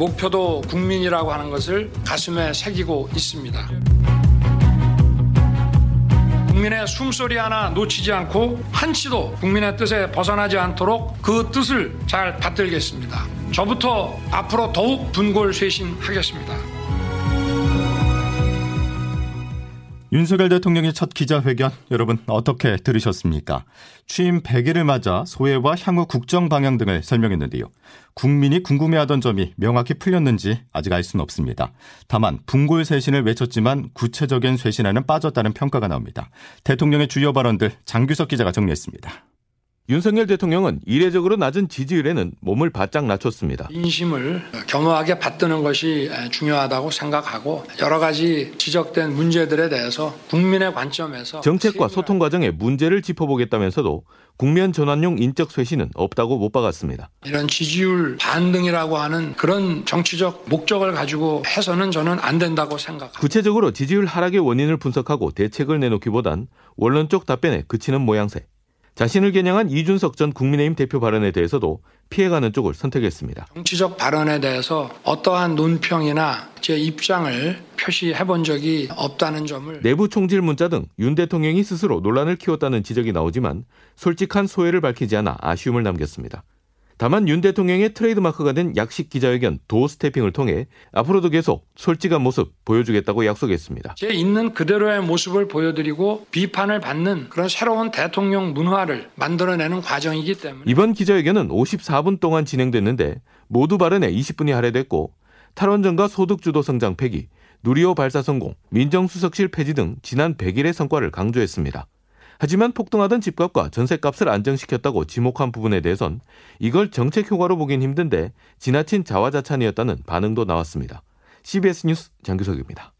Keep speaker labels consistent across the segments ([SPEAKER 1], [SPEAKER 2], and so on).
[SPEAKER 1] 목표도 국민이라고 하는 것을 가슴에 새기고 있습니다. 국민의 숨소리 하나 놓치지 않고 한치도 국민의 뜻에 벗어나지 않도록 그 뜻을 잘 받들겠습니다. 저부터 앞으로 더욱 분골쇄신하겠습니다.
[SPEAKER 2] 윤석열 대통령의 첫 기자회견 여러분 어떻게 들으셨습니까? 취임 100일을 맞아 소외와 향후 국정 방향 등을 설명했는데요. 국민이 궁금해하던 점이 명확히 풀렸는지 아직 알 수는 없습니다. 다만 분골 쇄신을 외쳤지만 구체적인 쇄신에는 빠졌다는 평가가 나옵니다. 대통령의 주요 발언들 장규석 기자가 정리했습니다.
[SPEAKER 3] 윤석열 대통령은 이례적으로 낮은 지지율에는 몸을 바짝 낮췄습니다.
[SPEAKER 1] 인심을 겸허하게 받드는 것이 중요하다고 생각하고 여러 가지 지적된 문제들에 대해서 국민의 관점에서
[SPEAKER 3] 정책과 소통 과정의 문제를 짚어보겠다면서도 국면 전환용 인적 쇄신은 없다고 못 박았습니다.
[SPEAKER 1] 이런 지지율 반등이라고 하는 그런 정치적 목적을 가지고 해서는 저는 안 된다고 생각합니다.
[SPEAKER 3] 구체적으로 지지율 하락의 원인을 분석하고 대책을 내놓기보단 원론적 답변에 그치는 모양새. 자신을 겨냥한 이준석 전 국민의힘 대표 발언에 대해서도 피해가는 쪽을 선택했습니다.
[SPEAKER 1] 정치적 발언에 대해서 어떠한 논평이나 제 입장을 표시해 본 적이 없다는 점을
[SPEAKER 3] 내부 총질 문자 등 윤 대통령이 스스로 논란을 키웠다는 지적이 나오지만 솔직한 소회를 밝히지 않아 아쉬움을 남겼습니다. 다만 윤 대통령의 트레이드마크가 된 약식 기자회견 도스태핑을 통해 앞으로도 계속 솔직한 모습 보여주겠다고 약속했습니다.
[SPEAKER 1] 제 있는 그대로의 모습을 보여드리고 비판을 받는 그런 새로운 대통령 문화를 만들어내는 과정이기 때문에
[SPEAKER 3] 이번 기자회견은 54분 동안 진행됐는데 모두 발언에 20분이 할애됐고 탈원전과 소득주도 성장 폐기, 누리호 발사 성공, 민정수석실 폐지 등 지난 100일의 성과를 강조했습니다. 하지만 폭등하던 집값과 전세값을 안정시켰다고 지목한 부분에 대해선 이걸 정책 효과로 보긴 힘든데 지나친 자화자찬이었다는 반응도 나왔습니다. CBS 뉴스 장규석입니다.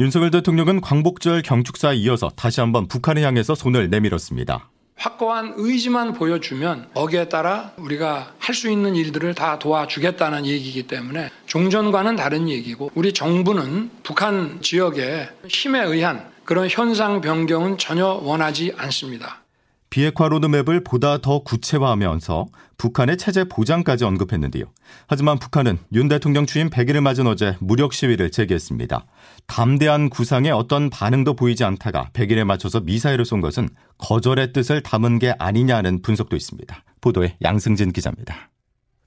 [SPEAKER 2] 윤석열 대통령은 광복절 경축사에 이어서 다시 한번 북한을 향해서 손을 내밀었습니다.
[SPEAKER 1] 확고한 의지만 보여주면 거기에 따라 우리가 할 수 있는 일들을 다 도와주겠다는 얘기이기 때문에 종전과는 다른 얘기고 우리 정부는 북한 지역의 힘에 의한 그런 현상 변경은 전혀 원하지 않습니다.
[SPEAKER 2] 비핵화 로드맵을 보다 더 구체화하면서 북한의 체제 보장까지 언급했는데요. 하지만 북한은 윤 대통령 취임 100일을 맞은 어제 무력 시위를 제기했습니다. 담대한 구상에 어떤 반응도 보이지 않다가 100일에 맞춰서 미사일을 쏜 것은 거절의 뜻을 담은 게 아니냐는 분석도 있습니다. 보도에 양승진 기자입니다.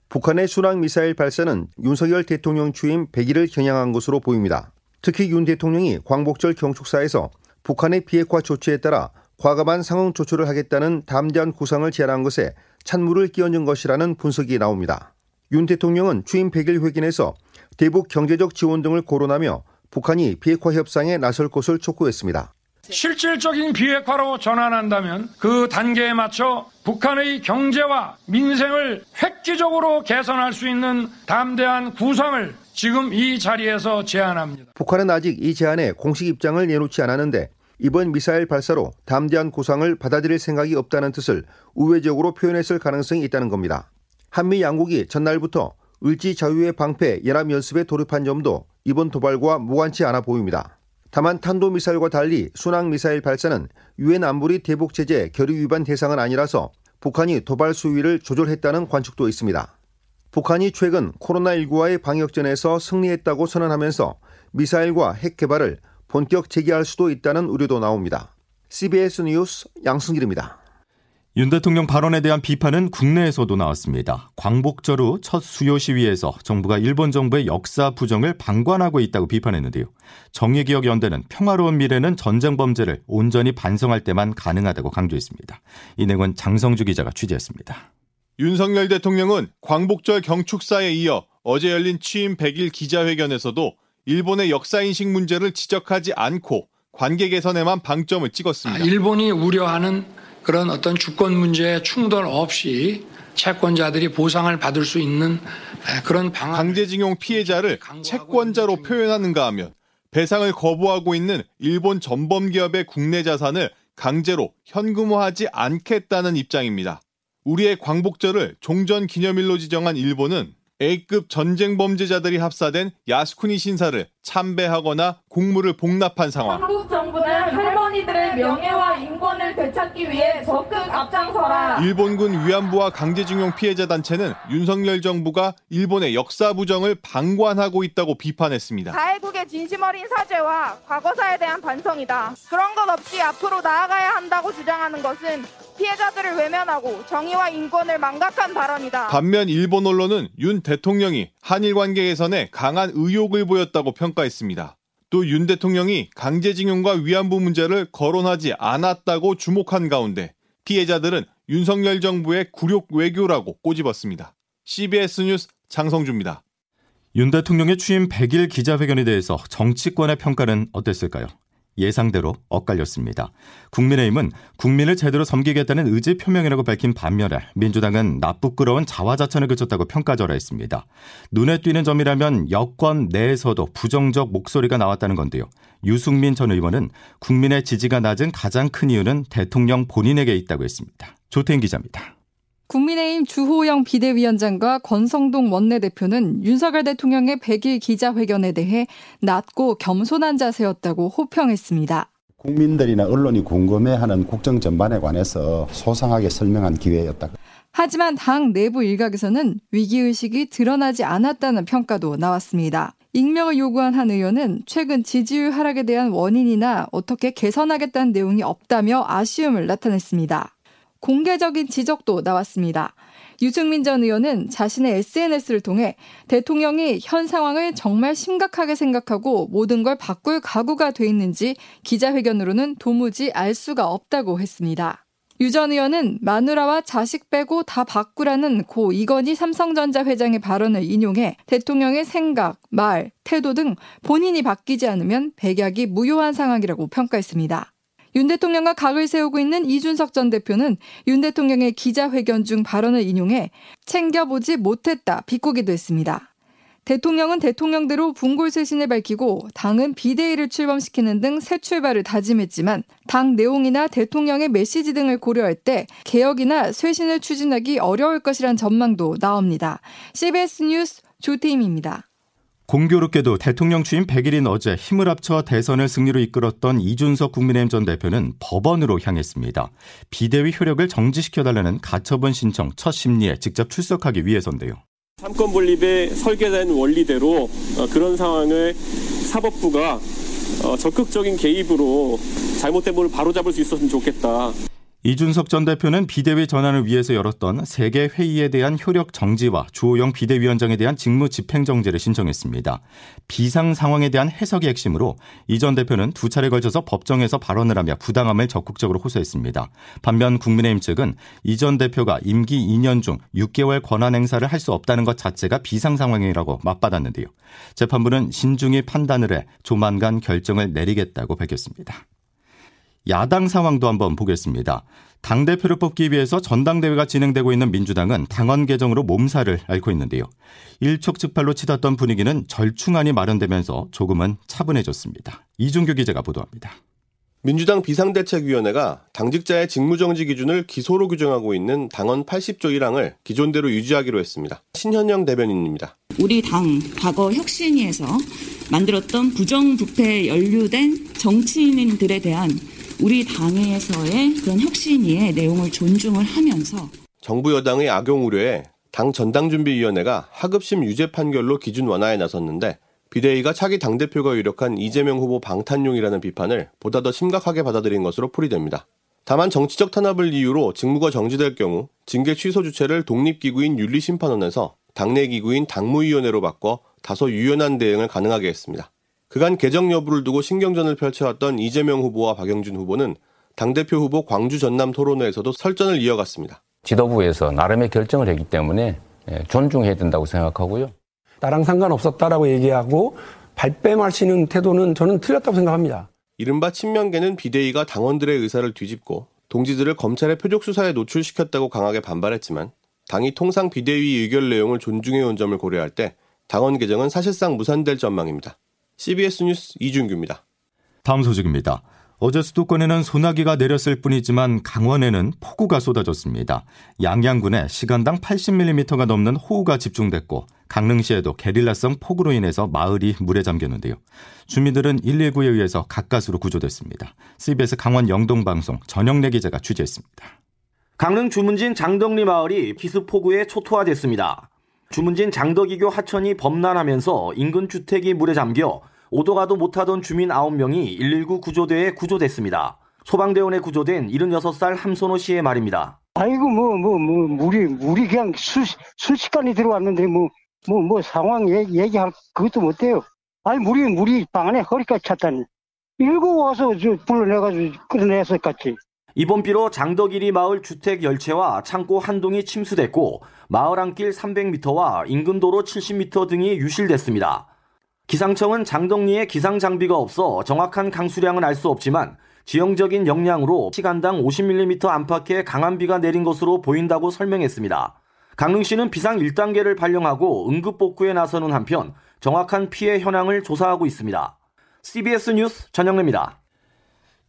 [SPEAKER 4] 북한의 순항 미사일 발사는 윤석열 대통령 취임 100일을 겨냥한 것으로 보입니다. 특히 윤 대통령이 광복절 경축사에서 북한의 비핵화 조치에 따라 과감한 상응 조처를 하겠다는 담대한 구상을 제안한 것에 찬물을 끼얹은 것이라는 분석이 나옵니다. 윤 대통령은 취임 100일 회견에서 대북 경제적 지원 등을 거론하며 북한이 비핵화 협상에 나설 것을 촉구했습니다.
[SPEAKER 1] 실질적인 비핵화로 전환한다면 그 단계에 맞춰 북한의 경제와 민생을 획기적으로 개선할 수 있는 담대한 구상을 지금 이 자리에서 제안합니다.
[SPEAKER 4] 북한은 아직 이 제안에 공식 입장을 내놓지 않았는데 이번 미사일 발사로 담대한 구상을 받아들일 생각이 없다는 뜻을 우회적으로 표현했을 가능성이 있다는 겁니다. 한미 양국이 전날부터 을지 자유의 방패 연합 연습에 돌입한 점도 이번 도발과 무관치 않아 보입니다. 다만 탄도미사일과 달리 순항미사일 발사는 유엔 안보리 대북제재 결의 위반 대상은 아니라서 북한이 도발 수위를 조절했다는 관측도 있습니다. 북한이 최근 코로나19와의 방역전에서 승리했다고 선언하면서 미사일과 핵 개발을 본격 재개할 수도 있다는 우려도 나옵니다. CBS 뉴스 양승길입니다.
[SPEAKER 2] 윤 대통령 발언에 대한 비판은 국내에서도 나왔습니다. 광복절 후 첫 수요 시위에서 정부가 일본 정부의 역사 부정을 방관하고 있다고 비판했는데요. 정의기억연대는 평화로운 미래는 전쟁 범죄를 온전히 반성할 때만 가능하다고 강조했습니다. 이 내용은 장성주 기자가 취재했습니다.
[SPEAKER 5] 윤석열 대통령은 광복절 경축사에 이어 어제 열린 취임 100일 기자회견에서도 일본의 역사인식 문제를 지적하지 않고 관계 개선에만 방점을 찍었습니다.
[SPEAKER 1] 아, 일본이 우려하는 그런 어떤 주권 문제에 충돌 없이 채권자들이 보상을 받을 수 있는 그런 방안
[SPEAKER 5] 강제징용 피해자를 채권자로 표현하는가 하면 배상을 거부하고 있는 일본 전범 기업의 국내 자산을 강제로 현금화하지 않겠다는 입장입니다. 우리의 광복절을 종전 기념일로 지정한 일본은 A급 전쟁 범죄자들이 합사된 야스쿠니 신사를 참배하거나 공물을 복납한 상황.
[SPEAKER 6] 한국 정부는 할머니들의 명예와 인권을 되찾기 위해 적극 앞장서라.
[SPEAKER 5] 일본군 위안부와 강제징용 피해자 단체는 윤석열 정부가 일본의 역사 부정을 방관하고 있다고 비판했습니다.
[SPEAKER 6] 가해국의 진심 어린 사죄와 과거사에 대한 반성이다. 그런 것 없이 앞으로 나아가야 한다고 주장하는 것은 피해자들을 외면하고 정의와 인권을 망각한 발언이다.
[SPEAKER 5] 반면 일본 언론은 윤 대통령이 한일 관계 개선에 강한 의욕을 보였다고 평가했습니다. 또 윤 대통령이 강제징용과 위안부 문제를 거론하지 않았다고 주목한 가운데 피해자들은 윤석열 정부의 굴욕 외교라고 꼬집었습니다. CBS 뉴스 장성주입니다.
[SPEAKER 2] 윤 대통령의 취임 100일 기자회견에 대해서 정치권의 평가는 어땠을까요? 예상대로 엇갈렸습니다. 국민의힘은 국민을 제대로 섬기겠다는 의지 표명이라고 밝힌 반면에 민주당은 나쁘끄러운 자화자찬을 그쳤다고 평가절하했습니다. 눈에 띄는 점이라면 여권 내에서도 부정적 목소리가 나왔다는 건데요. 유승민 전 의원은 국민의 지지가 낮은 가장 큰 이유는 대통령 본인에게 있다고 했습니다. 조태인 기자입니다.
[SPEAKER 7] 국민의힘 주호영 비대위원장과 권성동 원내대표는 윤석열 대통령의 100일 기자회견에 대해 낮고 겸손한 자세였다고 호평했습니다.
[SPEAKER 8] 국민들이나 언론이 궁금해하는 국정 전반에 관해서 소상하게 설명한 기회였다.
[SPEAKER 7] 하지만 당 내부 일각에서는 위기의식이 드러나지 않았다는 평가도 나왔습니다. 익명을 요구한 한 의원은 최근 지지율 하락에 대한 원인이나 어떻게 개선하겠다는 내용이 없다며 아쉬움을 나타냈습니다. 공개적인 지적도 나왔습니다. 유승민 전 의원은 자신의 SNS를 통해 대통령이 현 상황을 정말 심각하게 생각하고 모든 걸 바꿀 각오가 돼 있는지 기자회견으로는 도무지 알 수가 없다고 했습니다. 유 전 의원은 마누라와 자식 빼고 다 바꾸라는 고 이건희 삼성전자 회장의 발언을 인용해 대통령의 생각, 말, 태도 등 본인이 바뀌지 않으면 백약이 무효한 상황이라고 평가했습니다. 윤 대통령과 각을 세우고 있는 이준석 전 대표는 윤 대통령의 기자회견 중 발언을 인용해 챙겨보지 못했다 비꼬기도 했습니다. 대통령은 대통령대로 분골쇄신을 밝히고 당은 비대위를 출범시키는 등 새 출발을 다짐했지만 당 내용이나 대통령의 메시지 등을 고려할 때 개혁이나 쇄신을 추진하기 어려울 것이란 전망도 나옵니다. CBS 뉴스 조태임입니다.
[SPEAKER 2] 공교롭게도 대통령 취임 100일인 어제 힘을 합쳐 대선을 승리로 이끌었던 이준석 국민의힘 전 대표는 법원으로 향했습니다. 비대위 효력을 정지시켜달라는 가처분 신청 첫 심리에 직접 출석하기 위해서인데요.
[SPEAKER 9] 삼권 분립의 설계된 원리대로 그런 상황을 사법부가 적극적인 개입으로 잘못된 부분을 바로잡을 수 있었으면 좋겠다.
[SPEAKER 2] 이준석 전 대표는 비대위 전환을 위해서 열었던 세계 회의에 대한 효력 정지와 주호영 비대위원장에 대한 직무 집행 정지를 신청했습니다. 비상 상황에 대한 해석의 핵심으로 이 전 대표는 두 차례 걸쳐서 법정에서 발언을 하며 부당함을 적극적으로 호소했습니다. 반면 국민의힘 측은 이 전 대표가 임기 2년 중 6개월 권한 행사를 할 수 없다는 것 자체가 비상 상황이라고 맞받았는데요. 재판부는 신중히 판단을 해 조만간 결정을 내리겠다고 밝혔습니다. 야당 상황도 한번 보겠습니다. 당대표를 뽑기 위해서 전당대회가 진행되고 있는 민주당은 당원 개정으로 몸살을 앓고 있는데요. 일촉즉발로 치닫던 분위기는 절충안이 마련되면서 조금은 차분해졌습니다. 이준규 기자가 보도합니다.
[SPEAKER 10] 민주당 비상대책위원회가 당직자의 직무정지 기준을 기소로 규정하고 있는 당원 80조 1항을 기존대로 유지하기로 했습니다. 신현영 대변인입니다.
[SPEAKER 11] 우리 당 과거 혁신위에서 만들었던 부정부패에 연루된 정치인들에 대한 우리 당에서의 그런 혁신위의 내용을 존중을 하면서
[SPEAKER 10] 정부 여당의 악용 우려에 당 전당준비위원회가 하급심 유죄 판결로 기준 완화에 나섰는데 비대위가 차기 당대표가 유력한 이재명 후보 방탄용이라는 비판을 보다 더 심각하게 받아들인 것으로 풀이됩니다. 다만 정치적 탄압을 이유로 직무가 정지될 경우 징계 취소 주체를 독립기구인 윤리심판원에서 당내 기구인 당무위원회로 바꿔 다소 유연한 대응을 가능하게 했습니다. 그간 개정 여부를 두고 신경전을 펼쳐왔던 이재명 후보와 박영준 후보는 당대표 후보 광주 전남 토론회에서도 설전을 이어갔습니다.
[SPEAKER 12] 지도부에서 나름의 결정을 했기 때문에 존중해야 된다고 생각하고요.
[SPEAKER 13] 나랑 상관없었다라고 얘기하고 발뺌하시는 태도는 저는 틀렸다고 생각합니다.
[SPEAKER 10] 이른바 친명계는 비대위가 당원들의 의사를 뒤집고 동지들을 검찰의 표적 수사에 노출시켰다고 강하게 반발했지만 당이 통상 비대위 의결 내용을 존중해온 점을 고려할 때 당원 개정은 사실상 무산될 전망입니다. CBS 뉴스 이준규입니다.
[SPEAKER 2] 다음 소식입니다. 어제 수도권에는 소나기가 내렸을 뿐이지만 강원에는 폭우가 쏟아졌습니다. 양양군에 시간당 80mm가 넘는 호우가 집중됐고 강릉시에도 게릴라성 폭우로 인해서 마을이 물에 잠겼는데요. 주민들은 119에 의해서 가까스로 구조됐습니다. CBS 강원 영동방송 전영래 기자가 취재했습니다.
[SPEAKER 14] 강릉 주문진 장덕리 마을이 기습 폭우에 초토화됐습니다. 주문진 장덕이교 하천이 범람하면서 인근 주택이 물에 잠겨 오도 가도 못하던 주민 9명이 119 구조대에 구조됐습니다. 소방대원에 구조된 76살 함선호 씨의 말입니다.
[SPEAKER 15] 아이고 뭐뭐뭐 물이 물이 그냥 수, 순식간에 들어왔는데 뭐 뭐뭐 뭐 상황 얘기, 얘기 할 그것도 못 돼요. 아니 물이 물이 방 안에 허리까지 찼다니. 일고 와서 저 불러내가지고 끌어내서 갔지.
[SPEAKER 14] 이번 비로 장덕일이 마을 주택 열채와 창고 한 동이 침수됐고 마을 안길 300m와 인근 도로 70m 등이 유실됐습니다. 기상청은 장덕리에 기상 장비가 없어 정확한 강수량은 알 수 없지만 지형적인 영향으로 시간당 50mm 안팎의 강한 비가 내린 것으로 보인다고 설명했습니다. 강릉시는 비상 1단계를 발령하고 응급 복구에 나서는 한편 정확한 피해 현황을 조사하고 있습니다. CBS 뉴스 전영래입니다.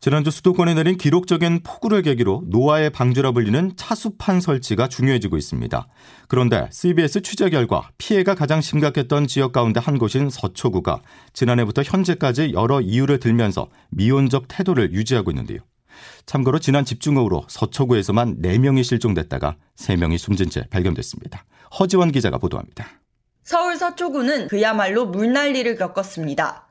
[SPEAKER 2] 지난주 수도권에 내린 기록적인 폭우를 계기로 노아의 방주라 불리는 차수판 설치가 중요해지고 있습니다. 그런데 CBS 취재 결과 피해가 가장 심각했던 지역 가운데 한 곳인 서초구가 지난해부터 현재까지 여러 이유를 들면서 미온적 태도를 유지하고 있는데요. 참고로 지난 집중호우로 서초구에서만 4명이 실종됐다가 3명이 숨진 채 발견됐습니다. 허지원 기자가 보도합니다.
[SPEAKER 16] 서울 서초구는 그야말로 물난리를 겪었습니다.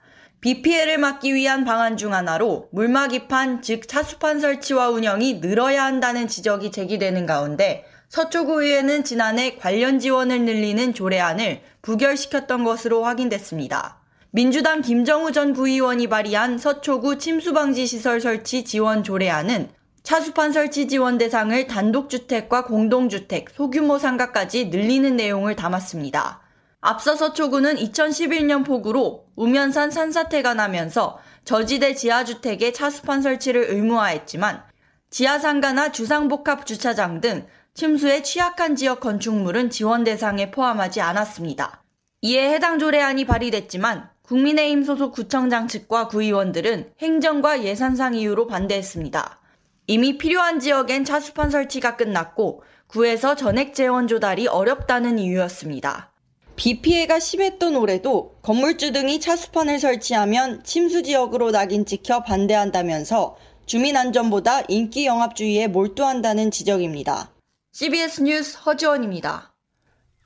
[SPEAKER 16] 비 피해를 막기 위한 방안 중 하나로 물막이판, 즉 차수판 설치와 운영이 늘어야 한다는 지적이 제기되는 가운데 서초구의회는 지난해 관련 지원을 늘리는 조례안을 부결시켰던 것으로 확인됐습니다. 민주당 김정우 전 구의원이 발의한 서초구 침수방지 시설 설치 지원 조례안은 차수판 설치 지원 대상을 단독주택과 공동주택, 소규모 상가까지 늘리는 내용을 담았습니다. 앞서 서 초구는 2011년 폭우로 우면산 산사태가 나면서 저지대 지하주택의 차수판 설치를 의무화했지만 지하상가나 주상복합 주차장 등 침수에 취약한 지역 건축물은 지원 대상에 포함하지 않았습니다. 이에 해당 조례안이 발의됐지만 국민의힘 소속 구청장 측과 구의원들은 행정과 예산상 이유로 반대했습니다. 이미 필요한 지역엔 차수판 설치가 끝났고 구에서 전액 재원 조달이 어렵다는 이유였습니다. 비 피해가 심했던 올해도 건물주 등이 차수판을 설치하면 침수 지역으로 낙인 찍혀 반대한다면서 주민 안전보다 인기 영합주의에 몰두한다는 지적입니다. CBS 뉴스 허지원입니다.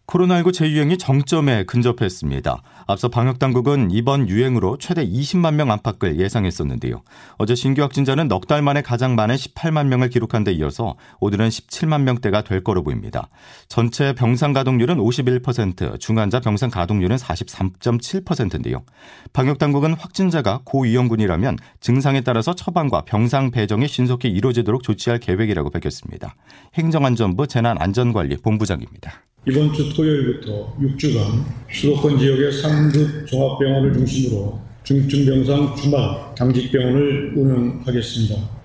[SPEAKER 2] 코로나19 재유행이 정점에 근접했습니다. 앞서 방역당국은 이번 유행으로 최대 20만 명 안팎을 예상했었는데요. 어제 신규 확진자는 넉 달 만에 가장 많은 18만 명을 기록한 데 이어서 오늘은 17만 명대가 될 거로 보입니다. 전체 병상 가동률은 51%, 중환자 병상 가동률은 43.7%인데요. 방역당국은 확진자가 고위험군이라면 증상에 따라서 처방과 병상 배정이 신속히 이루어지도록 조치할 계획이라고 밝혔습니다. 행정안전부 재난안전관리본부장입니다.
[SPEAKER 17] 이번 주 토요일부터 6주간 수도권 지역의 상급 종합병원을 중심으로 중증병상 주말 당직병원을 운영하겠습니다.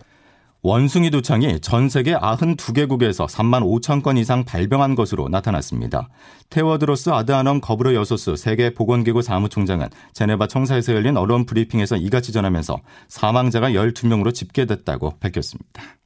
[SPEAKER 2] 원숭이 두창이 전 세계 92개국에서 3만 5천 건 이상 발병한 것으로 나타났습니다. 테워드로스 아드아넘 거브르 여소스 세계 보건기구 사무총장은 제네바 청사에서 열린 언론 브리핑에서 이같이 전하면서 사망자가 12명으로 집계됐다고 밝혔습니다.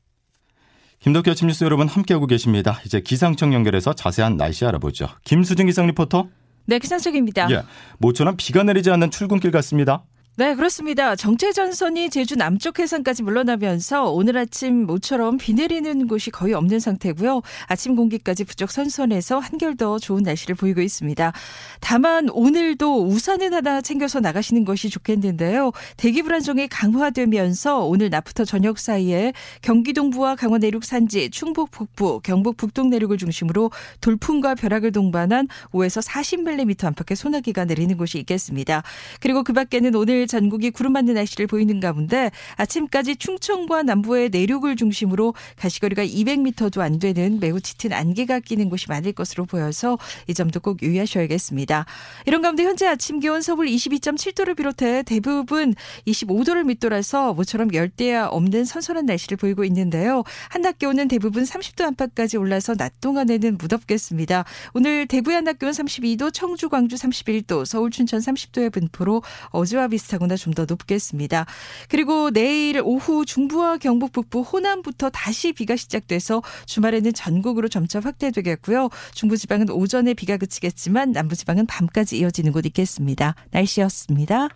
[SPEAKER 2] 김덕기 아침 뉴스 여러분 함께하고 계십니다. 이제 기상청 연결해서 자세한 날씨 알아보죠. 김수진 기상 리포터.
[SPEAKER 18] 네, 기상청입니다.
[SPEAKER 2] 예, 모처럼 비가 내리지 않는 출근길 같습니다.
[SPEAKER 18] 네, 그렇습니다. 정체전선이 제주 남쪽 해상까지 물러나면서 오늘 아침 모처럼 비 내리는 곳이 거의 없는 상태고요. 아침 공기까지 부쩍 선선해서 한결 더 좋은 날씨를 보이고 있습니다. 다만 오늘도 우산은 하나 챙겨서 나가시는 것이 좋겠는데요. 대기 불안정이 강화되면서 오늘 낮부터 저녁 사이에 경기 동부와 강원 내륙 산지, 충북 북부, 경북 북동 내륙을 중심으로 돌풍과 벼락을 동반한 5에서 40mm 안팎의 소나기가 내리는 곳이 있겠습니다. 그리고 그 밖에는 오늘 전국이 구름 많은 날씨를 보이는 가운데 아침까지 충청과 남부의 내륙을 중심으로 가시거리가 200m도 안 되는 매우 짙은 안개가 끼는 곳이 많을 것으로 보여서 이 점도 꼭 유의하셔야겠습니다. 이런 가운데 현재 아침 기온 서울 22.7도를 비롯해 대부분 25도를 밑돌아서 모처럼 열대야 없는 선선한 날씨를 보이고 있는데요. 한낮 기온은 대부분 30도 안팎까지 올라서 낮 동안에는 무덥겠습니다. 오늘 대구의 한낮 기온 32도, 청주, 광주 31도, 서울, 춘천 30도의 분포로 어제와 비슷 하거나 좀 더 높겠습니다. 그리고 내일 오후 중부와 경북 북부, 호남부터 다시 비가 시작돼서 주말에는 전국으로 점차 확대되겠고요. 중부지방은 오전에 비가 그치겠지만 남부지방은 밤까지 이어지는 곳 있겠습니다. 날씨였습니다.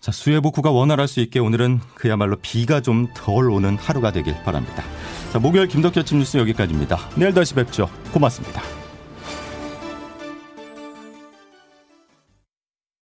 [SPEAKER 2] 자, 수해 복구가 원활할 수 있게 오늘은 그야말로 비가 좀 덜 오는 하루가 되길 바랍니다. 자, 목요일 김덕현 아침 뉴스 여기까지입니다. 내일 다시 뵙죠. 고맙습니다.